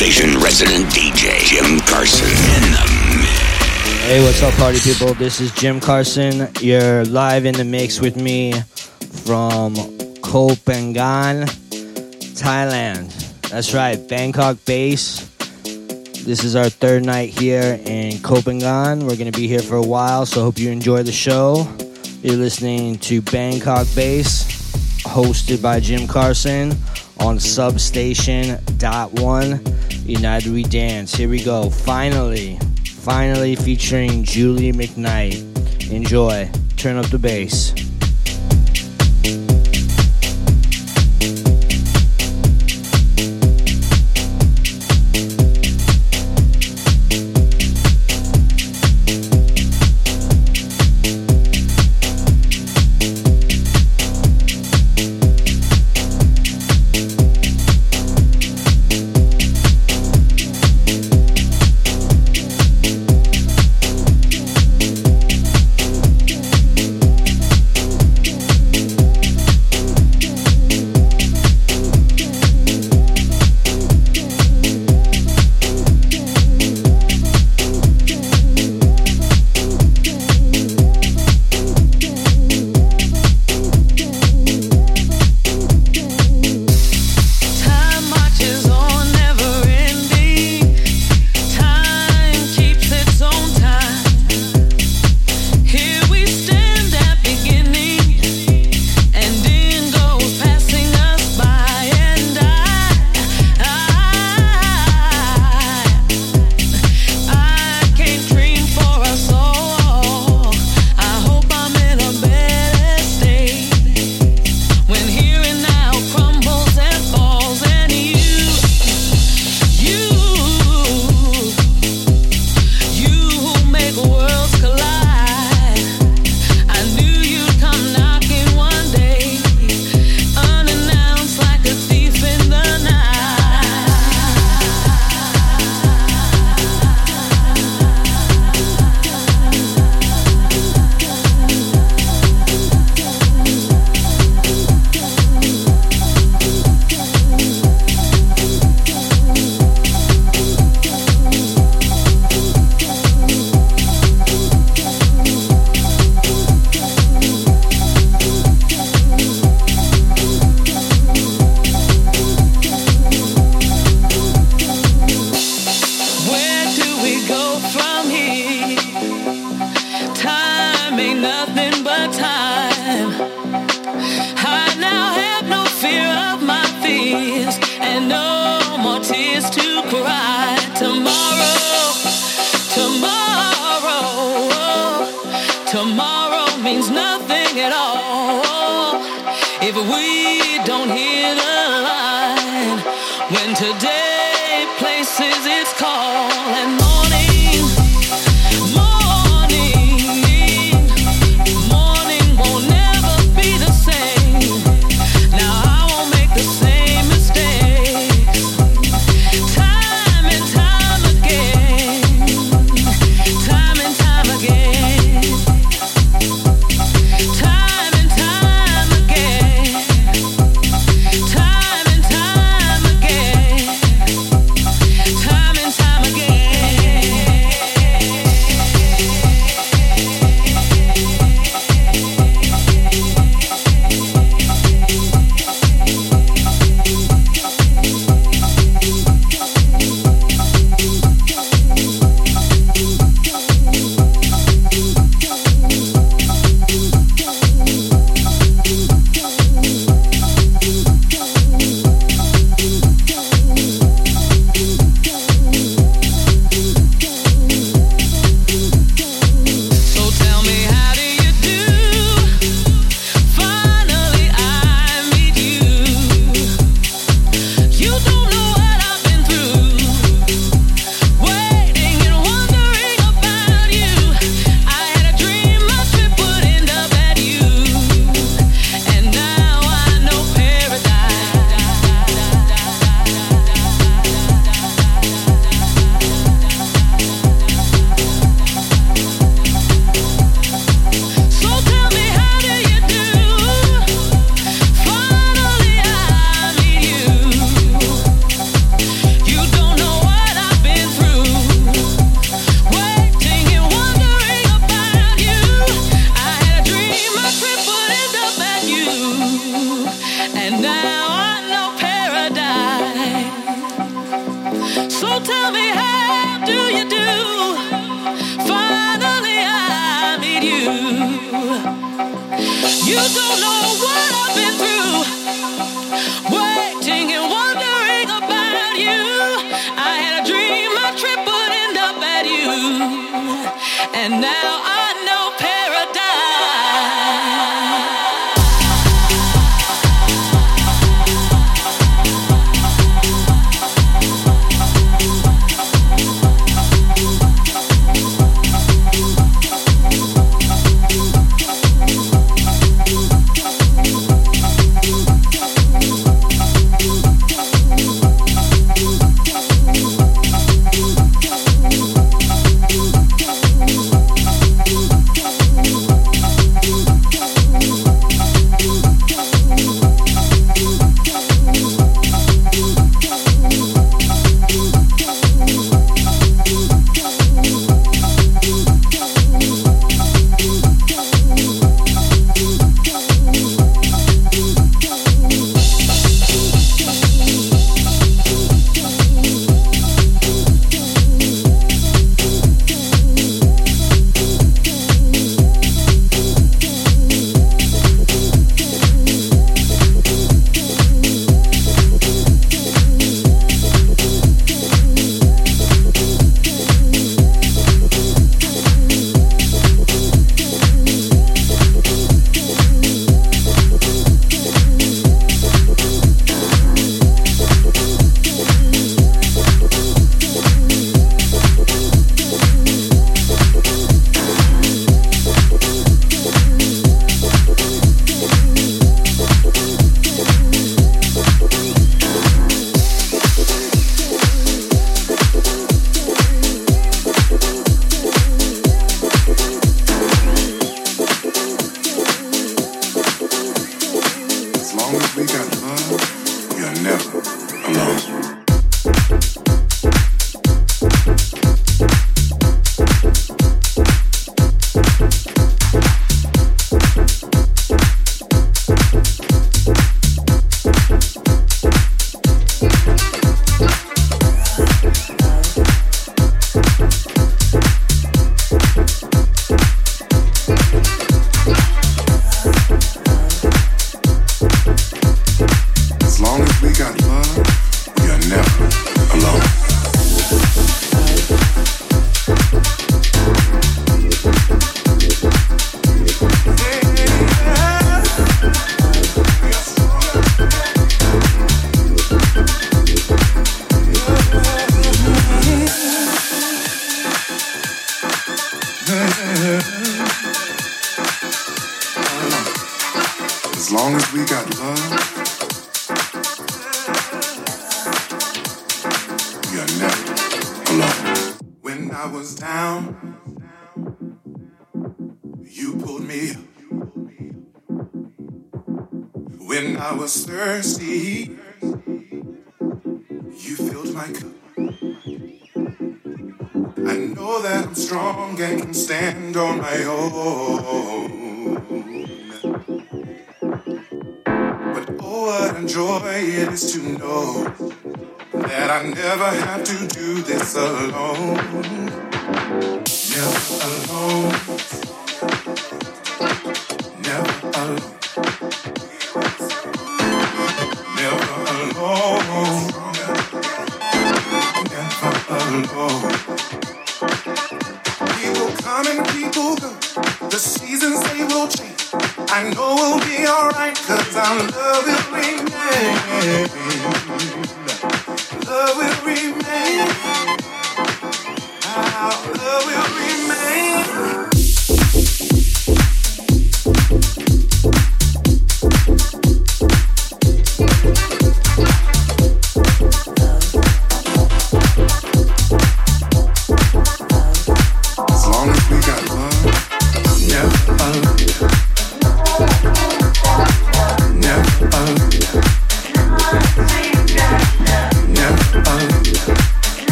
Substation resident DJ Jim Carson in the mix. Hey, what's up, party people? This is Jim Carson. You're live in the mix with me from Phangan, Thailand. That's right, Bangkok base. This is our third night here in Phangan. We're going to be here for a while, so hope you enjoy the show. You're listening to Bangkok Base, hosted by Jim Carson on Substation Dot One United We Dance. Here we go. Finally, finally featuring Julie McKnight. Enjoy. Turn up the bass.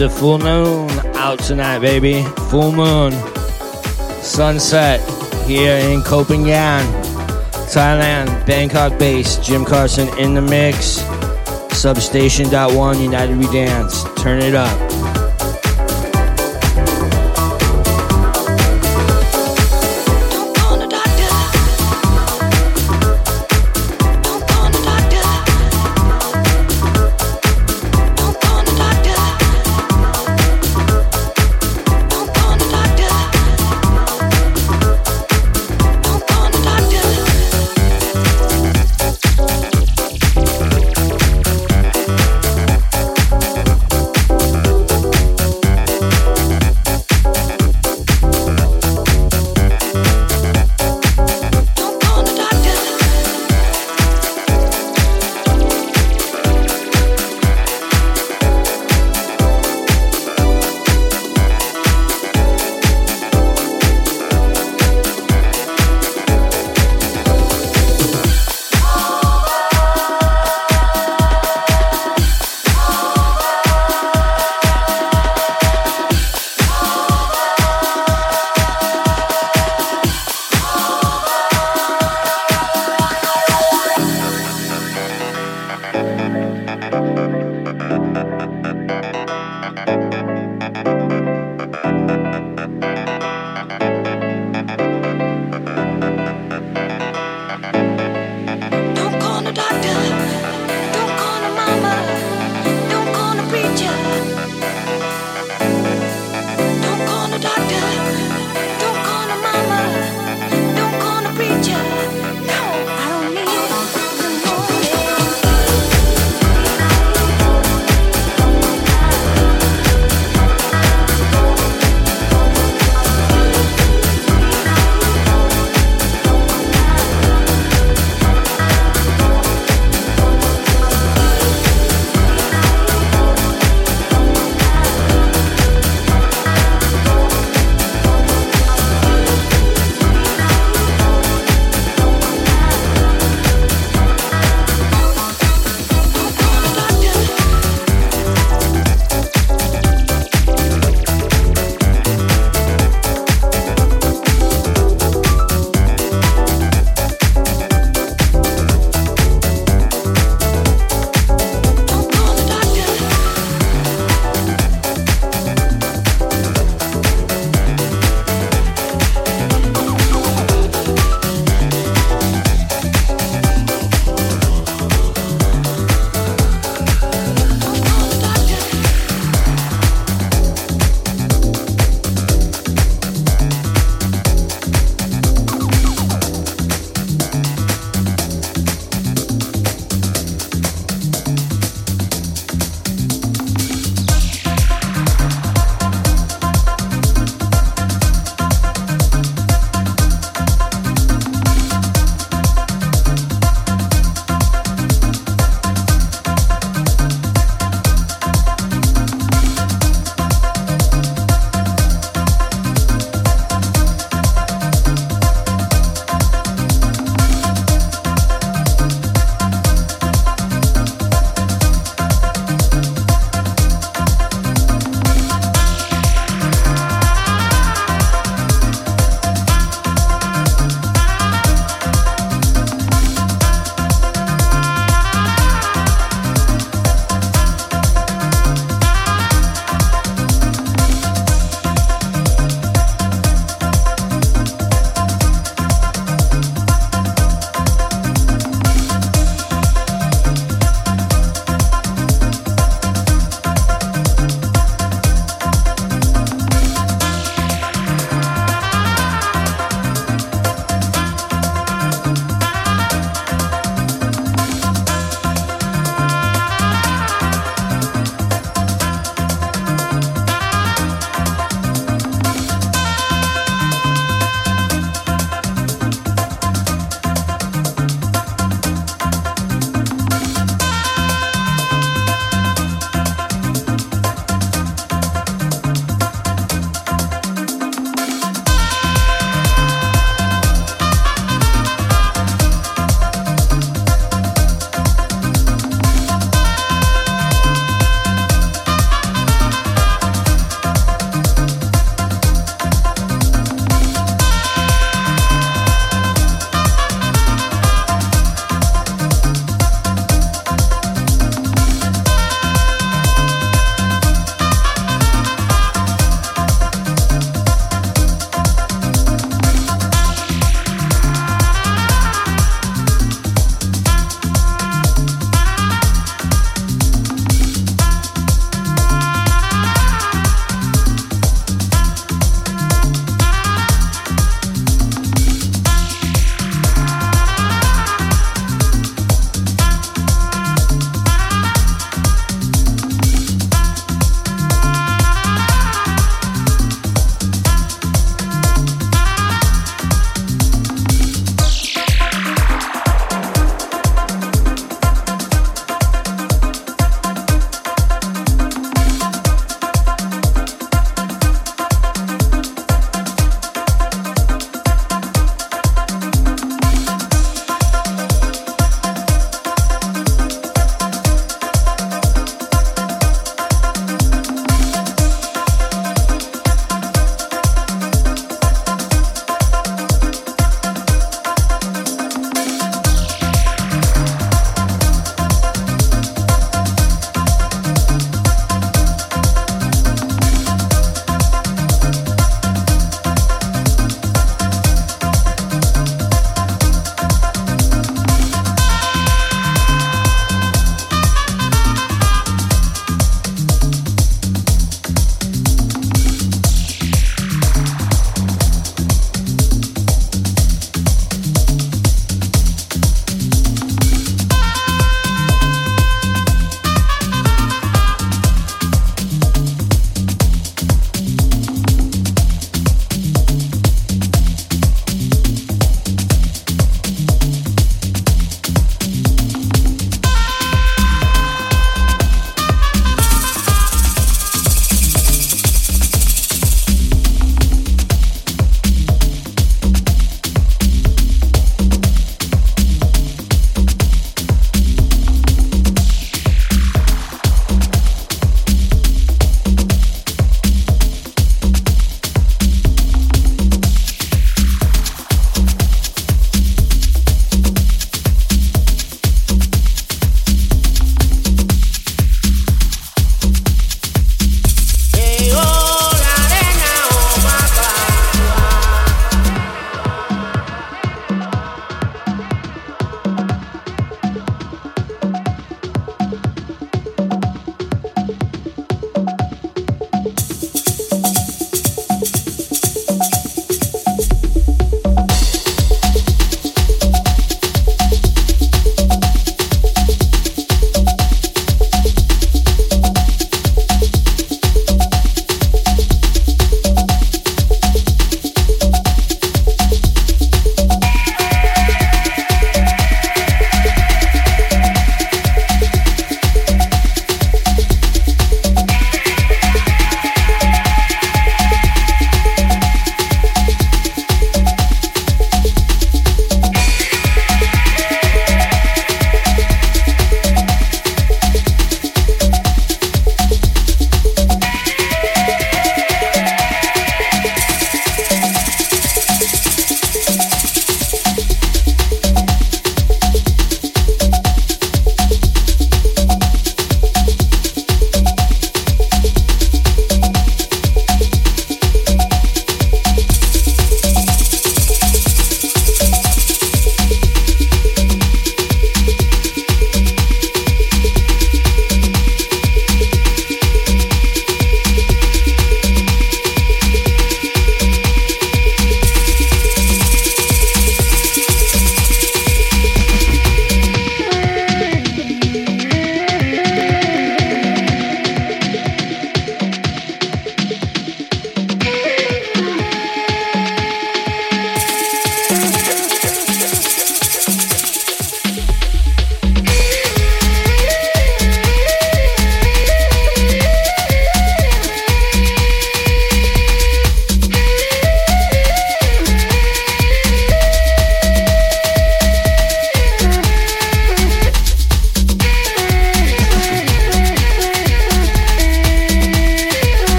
The full moon out tonight, baby. Full moon. Sunset here in Koh Phangan, Thailand. Bangkok based. Jim Carson in the mix. Substation.one, United We Dance. Turn it up.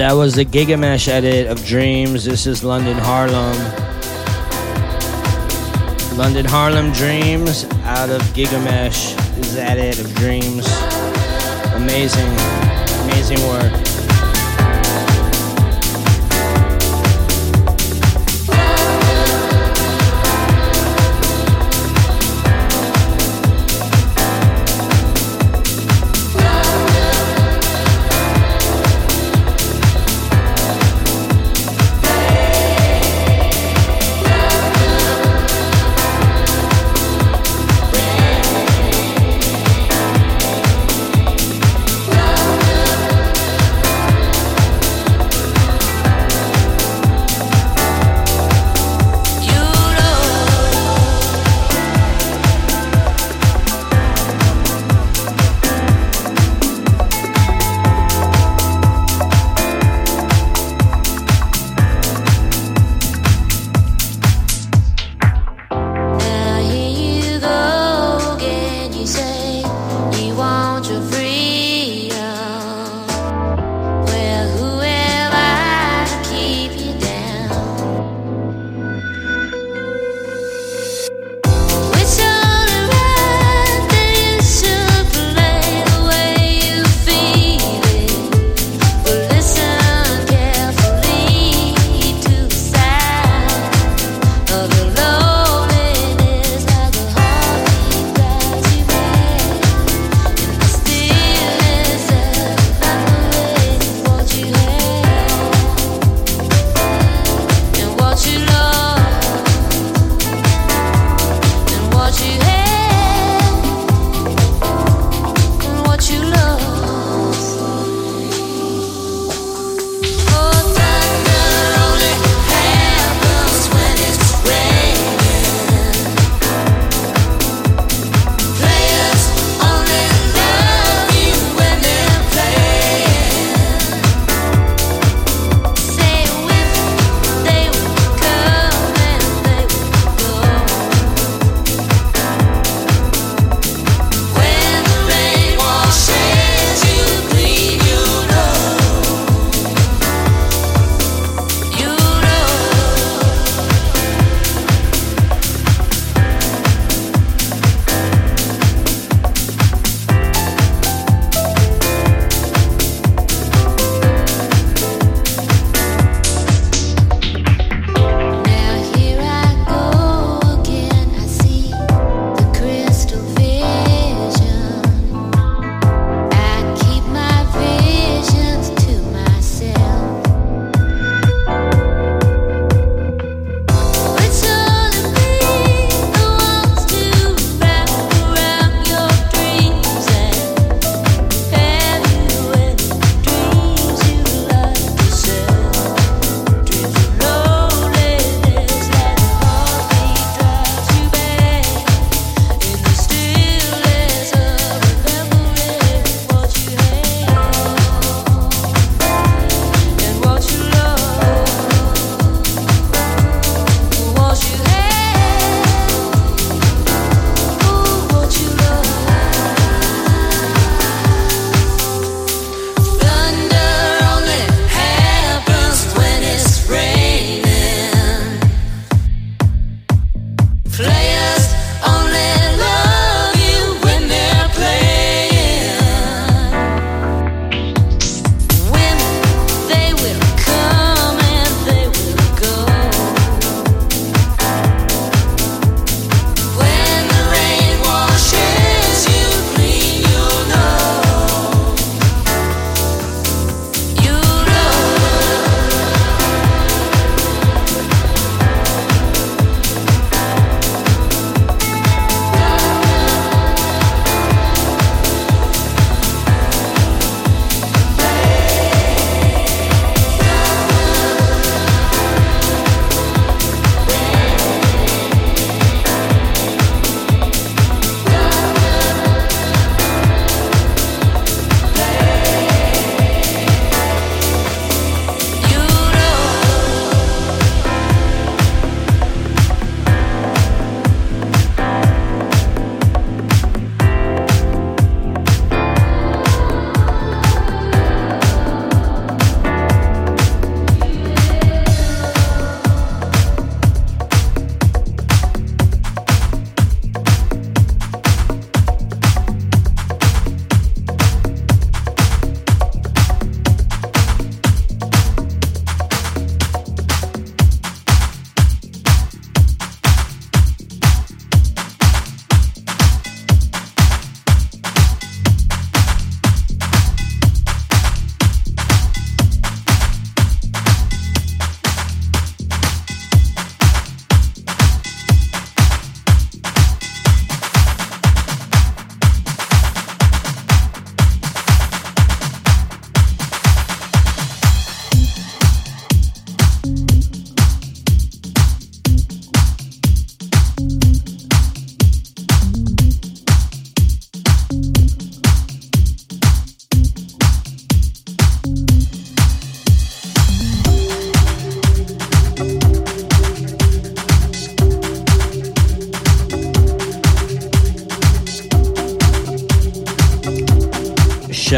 That was the Gigamesh edit of Dreams. This is London Harlem. London Harlem Dreams out of Gigamesh. Is that edit of Dreams. Amazing, amazing work.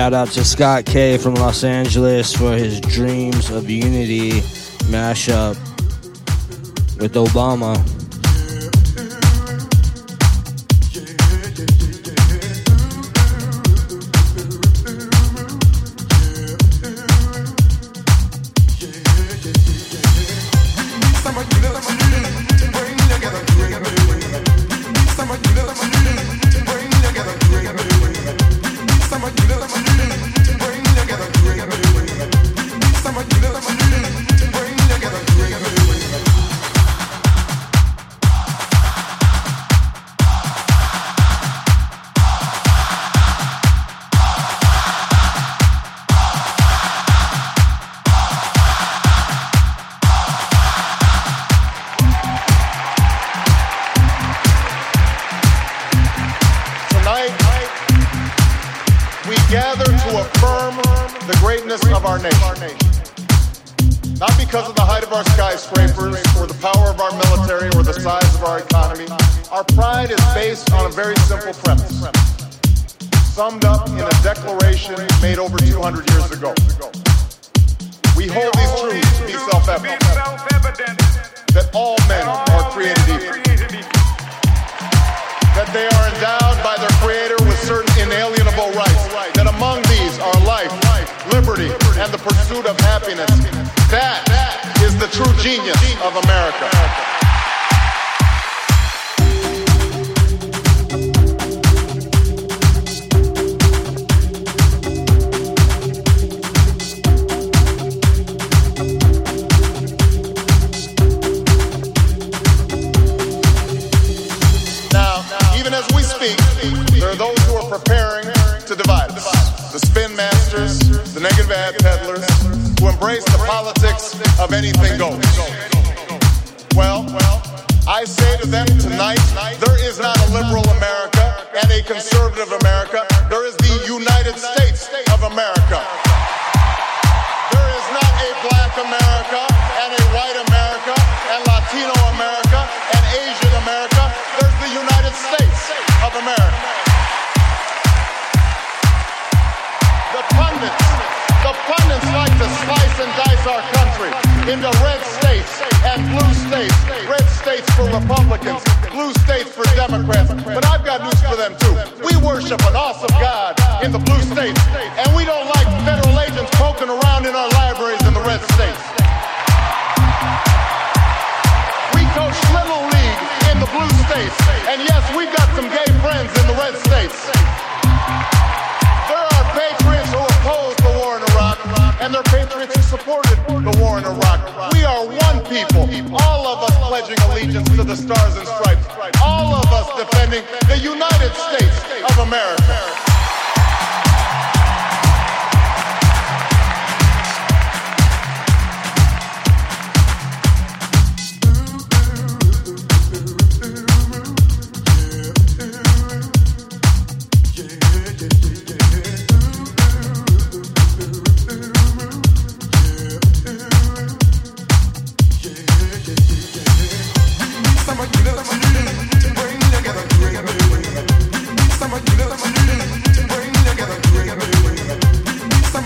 Shout out to Scott K from Los Angeles for his Dreams of Unity mashup with Obama. liberty, and the pursuit of happiness. That is the true genius of America. fad peddlers who embrace the politics of anything goes. Well, I say to them tonight, there is not a liberal America and a conservative America. There is the United States of America. There is not a black America. our country into red states and blue states. Red states for Republicans, blue states for Democrats. But I've got news for them too. We worship an awesome God in the blue states, and we don't like federal agents poking around in our libraries in the red states. We coach Little League in the blue states, and yes, we've got some gay friends in the red states. supported the war in Iraq. We are one people, all of us pledging allegiance to the stars and stripes, all of us defending the United States of America.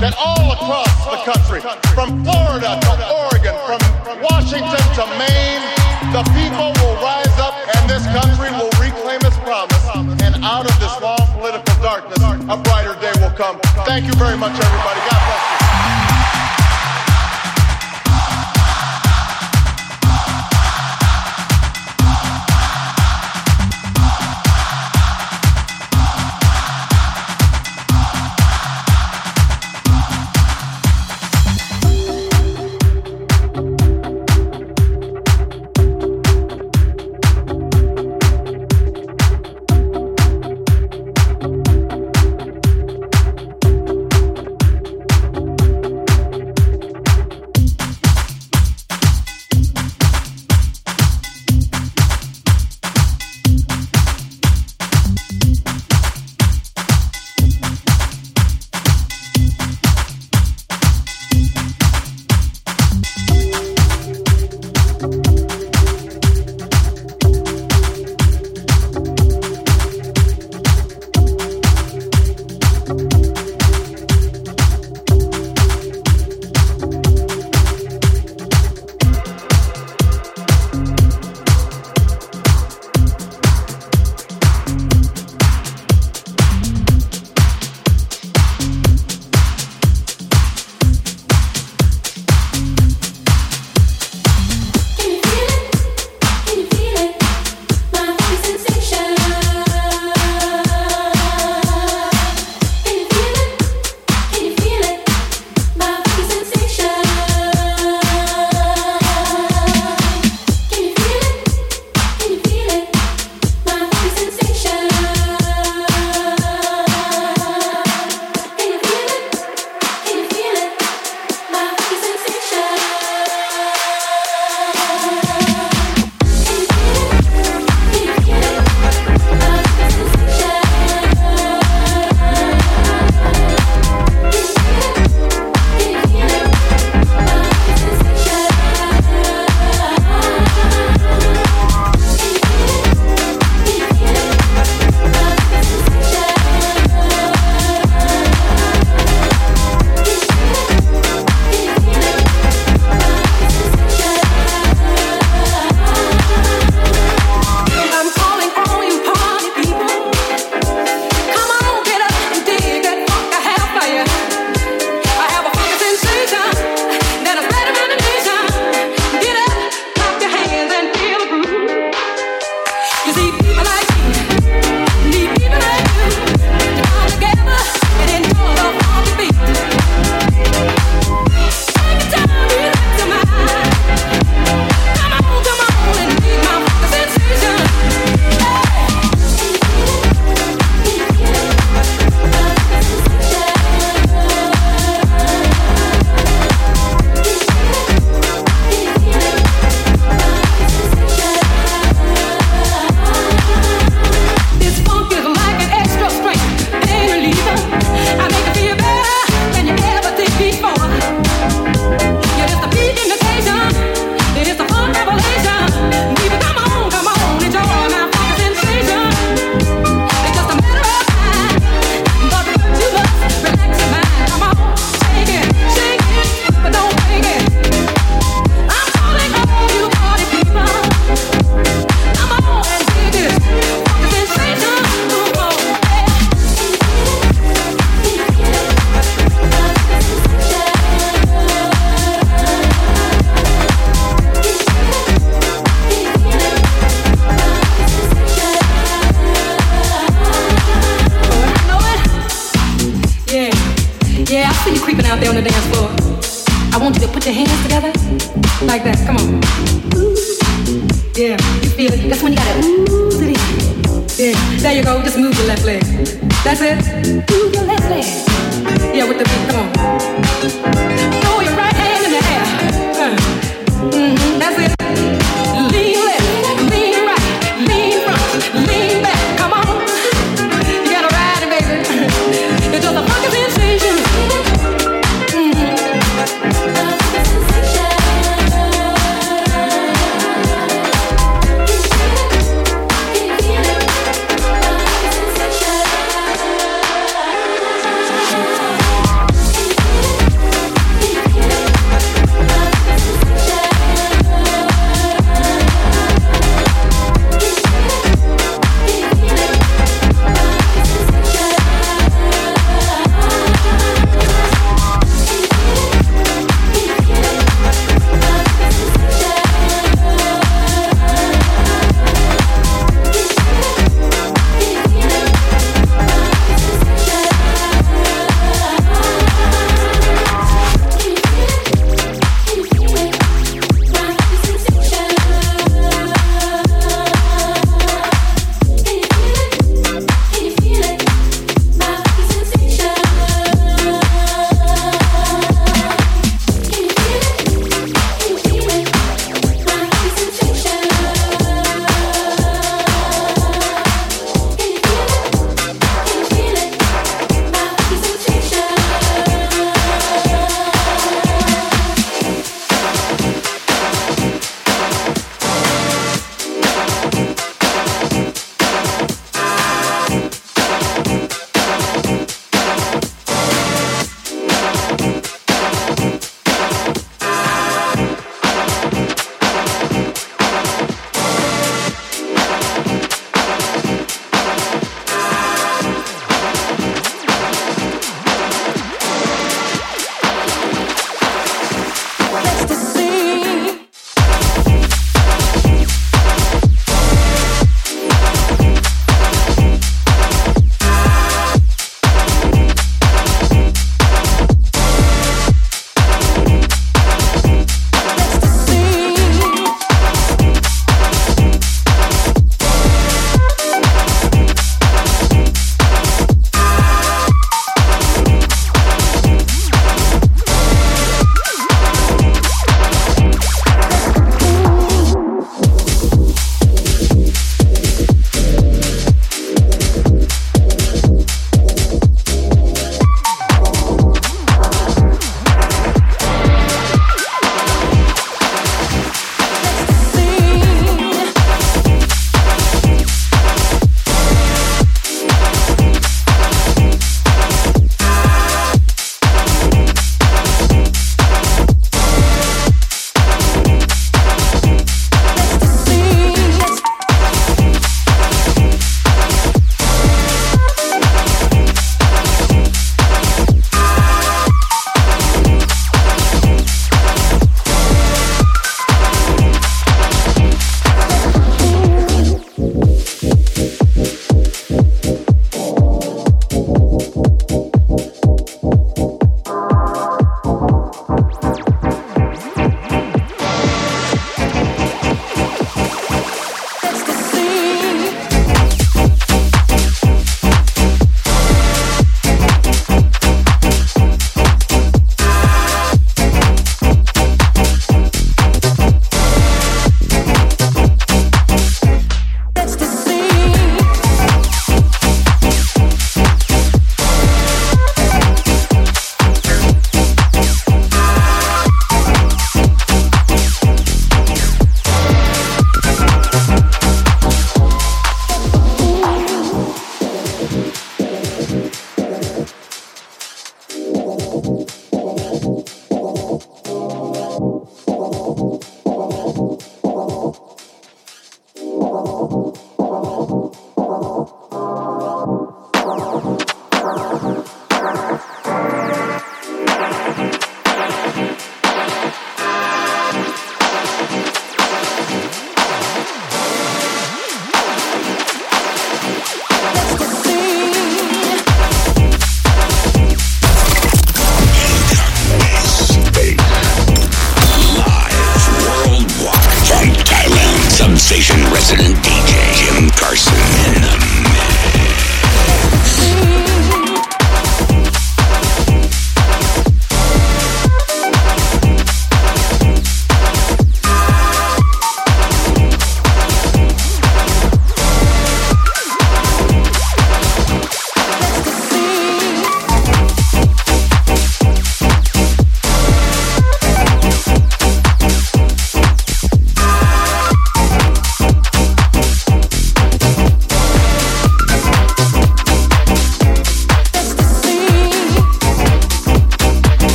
that all across the country, from Florida to Oregon, from Washington to Maine, the people will rise up and this country will reclaim its promise. And out of this long political darkness, a brighter day will come. Thank you very much, everybody. God bless you.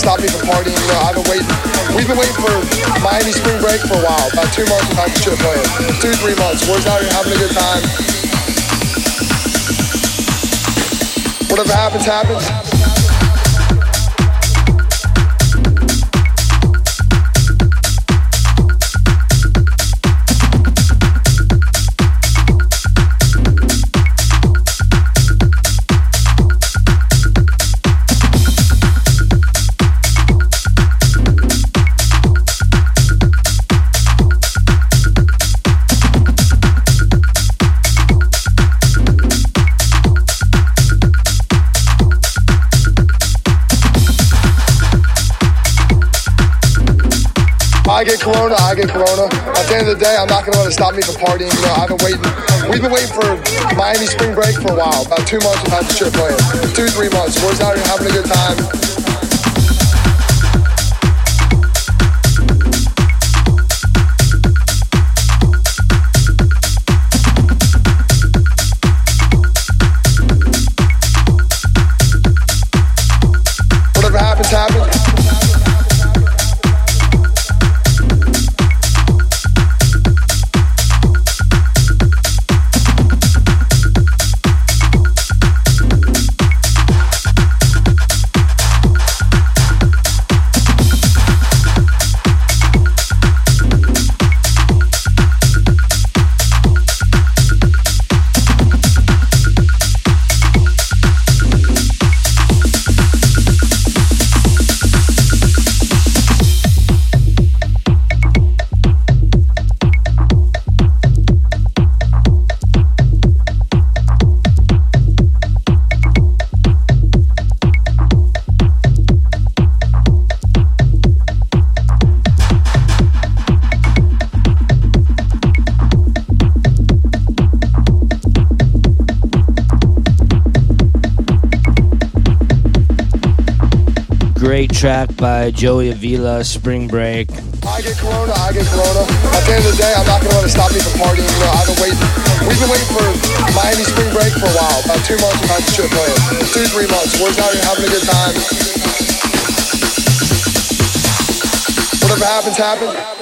stop me from partying. You know, I've been waiting. We've been waiting for Miami spring break for a while, about two months without the trip playing. Two, three months. We're out here having a good time. Whatever happens, happens. I get corona, I get corona. At the end of the day, I'm not gonna let it stop me from partying. You know, I've been waiting. We've been waiting for Miami spring break for a while. About two months had the trip playing. Two, three months. We're out here having a good time. Track by Joey Avila, Spring Break. I get corona, I get corona. At the end of the day, I'm not gonna let it stop me from partying. You know, I've been waiting. We've been waiting for Miami spring break for a while. About two months we've had trip playing. Two, three months. We're out here having a good time. Whatever happens, happens.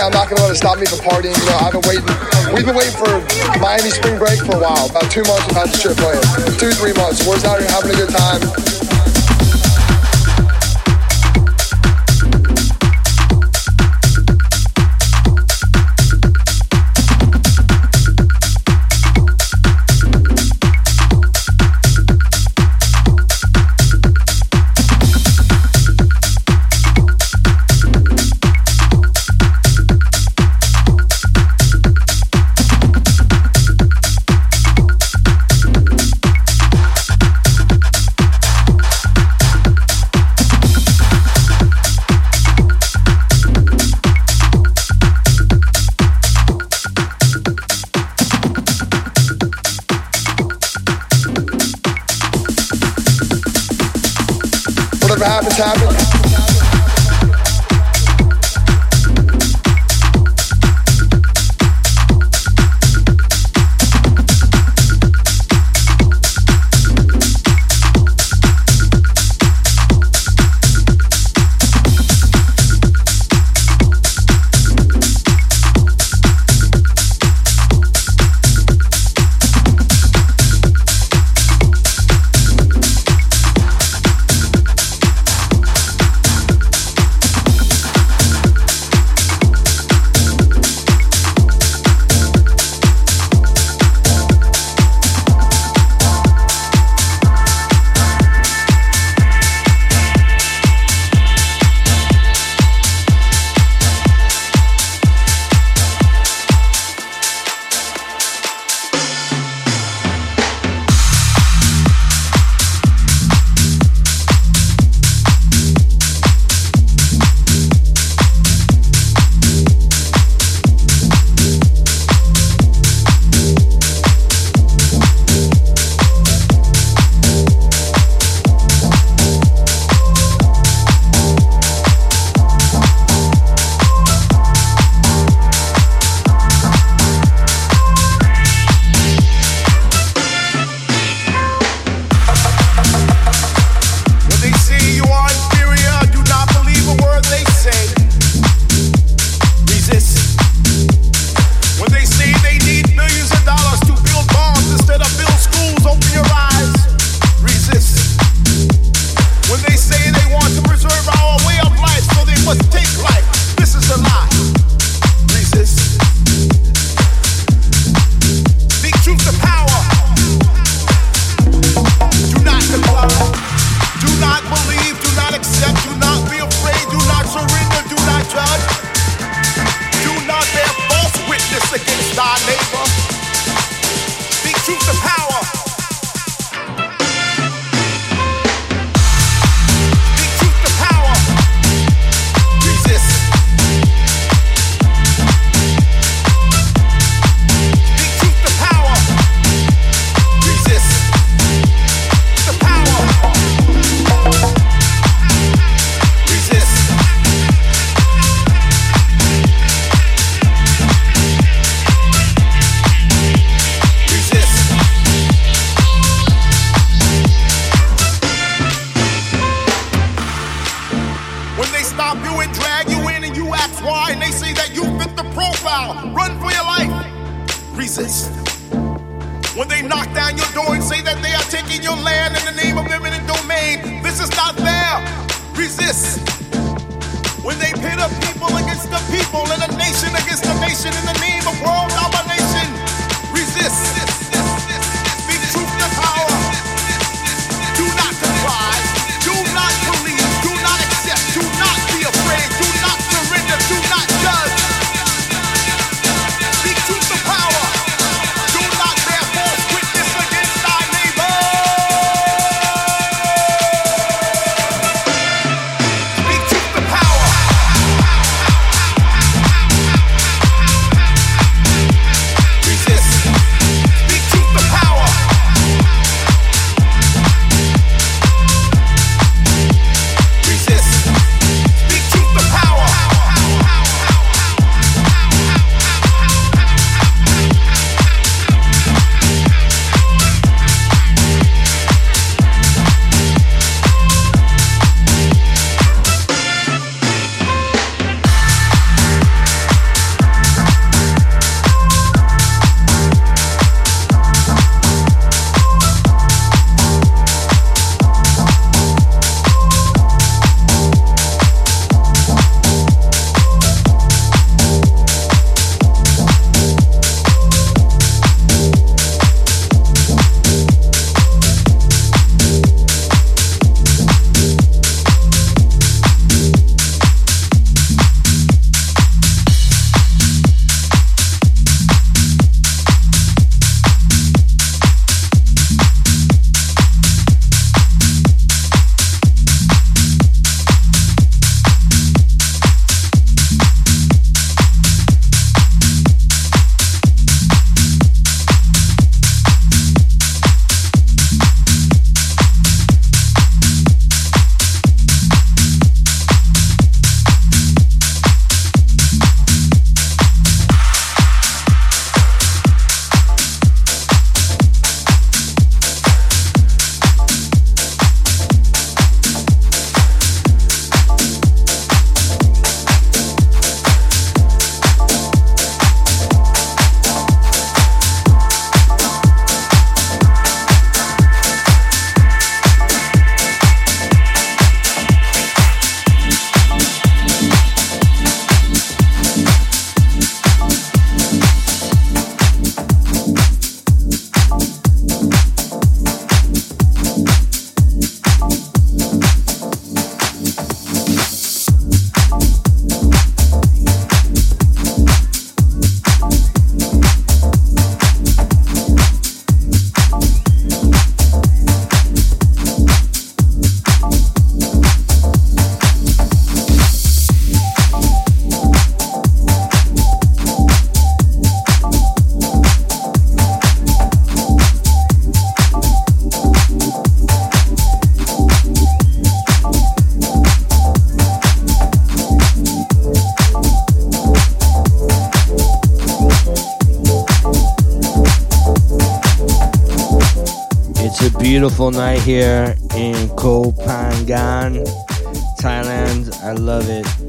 To let it stop me from partying. You know, I've been waiting. We've been waiting for Miami spring break for a while. About two months had the trip playing. Two, three months. We're just out here having a good time. beautiful night here in Koh Phangan, Thailand. I love it.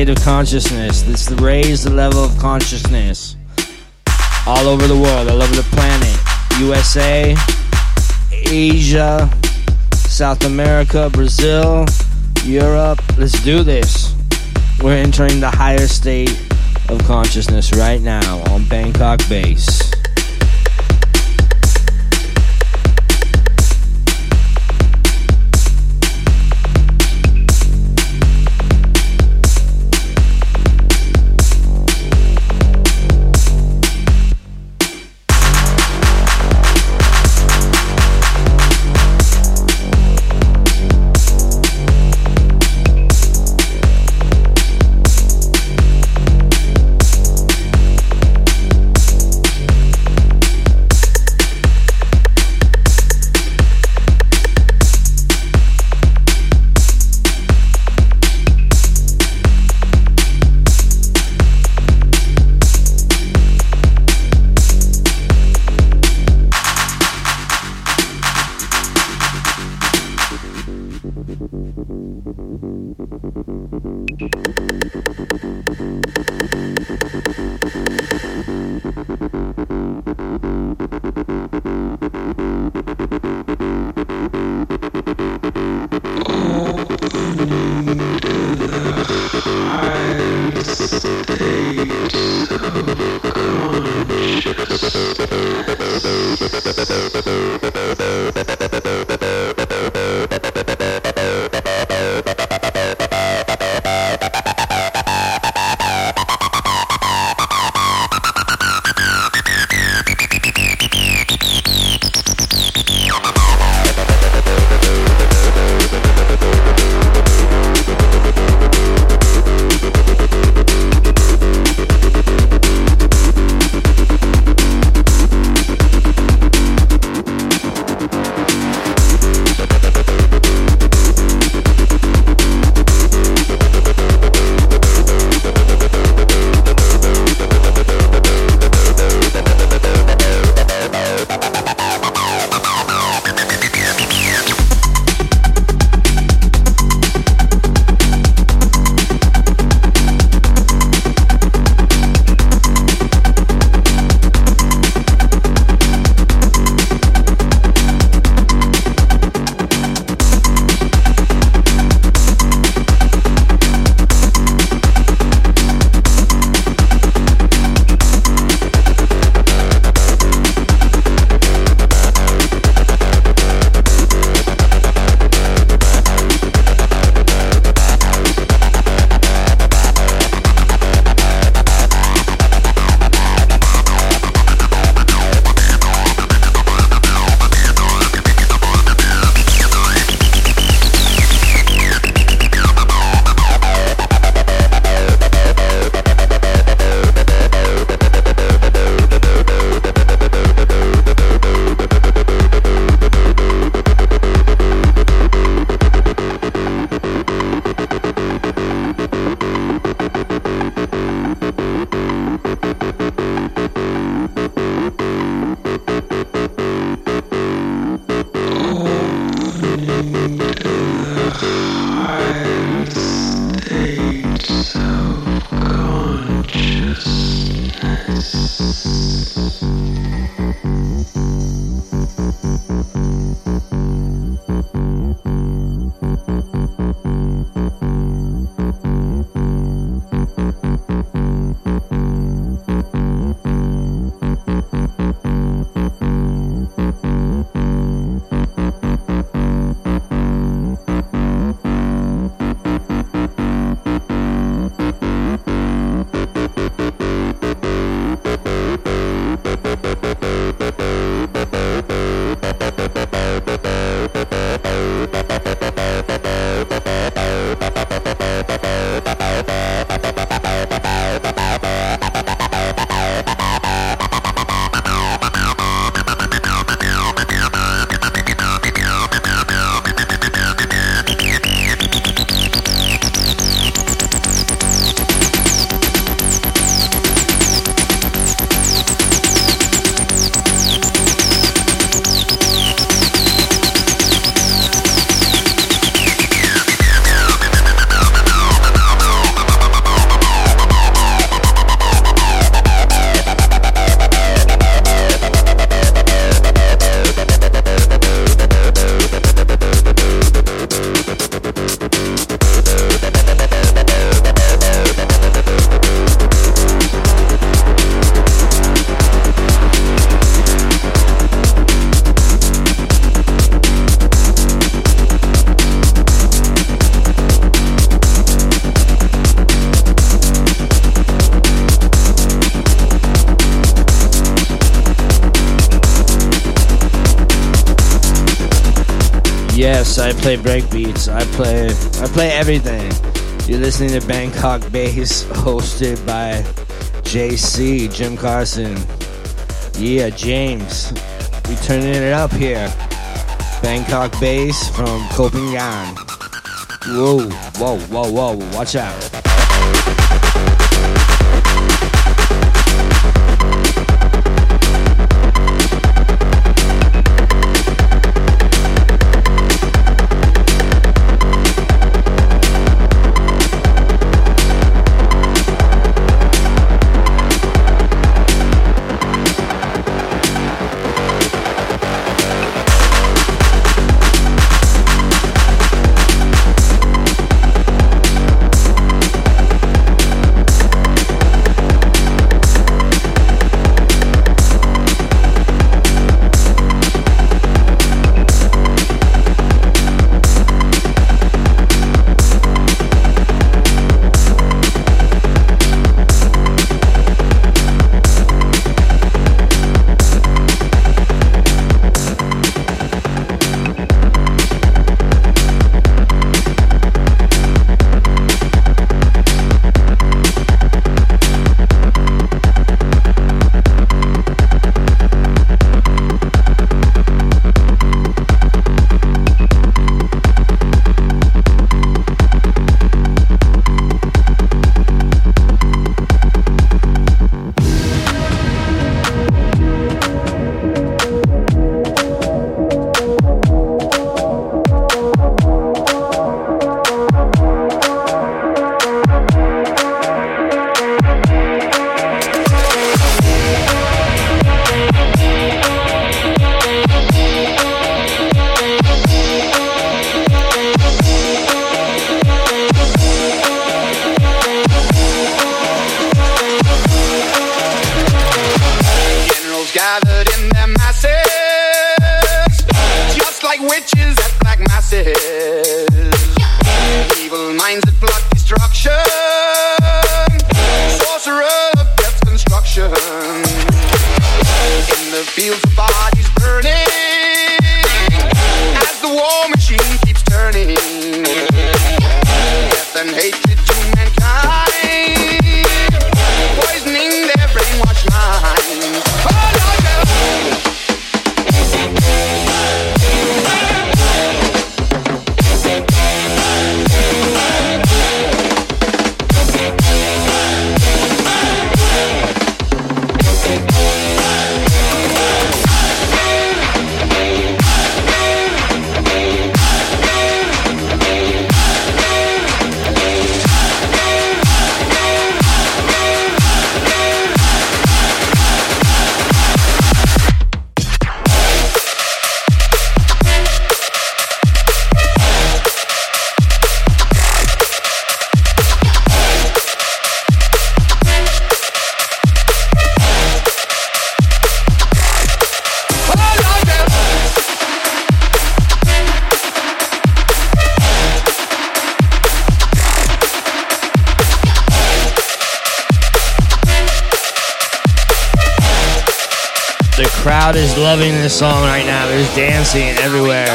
State of consciousness. This raise the level of consciousness. All over the world, all over the planet. USA, Asia, South America, Brazil, Europe. Let's do this. We're entering the higher state of consciousness right now on Bangkok Bass. Play breakbeats. I play I play everything. You're listening to Bangkok Bass, hosted by JC Jim Carson. Yeah, James. We turning it up here. Bangkok Bass from Koh Phangan. Whoa, whoa, whoa, whoa! Watch out. Song right now. There's dancing everywhere.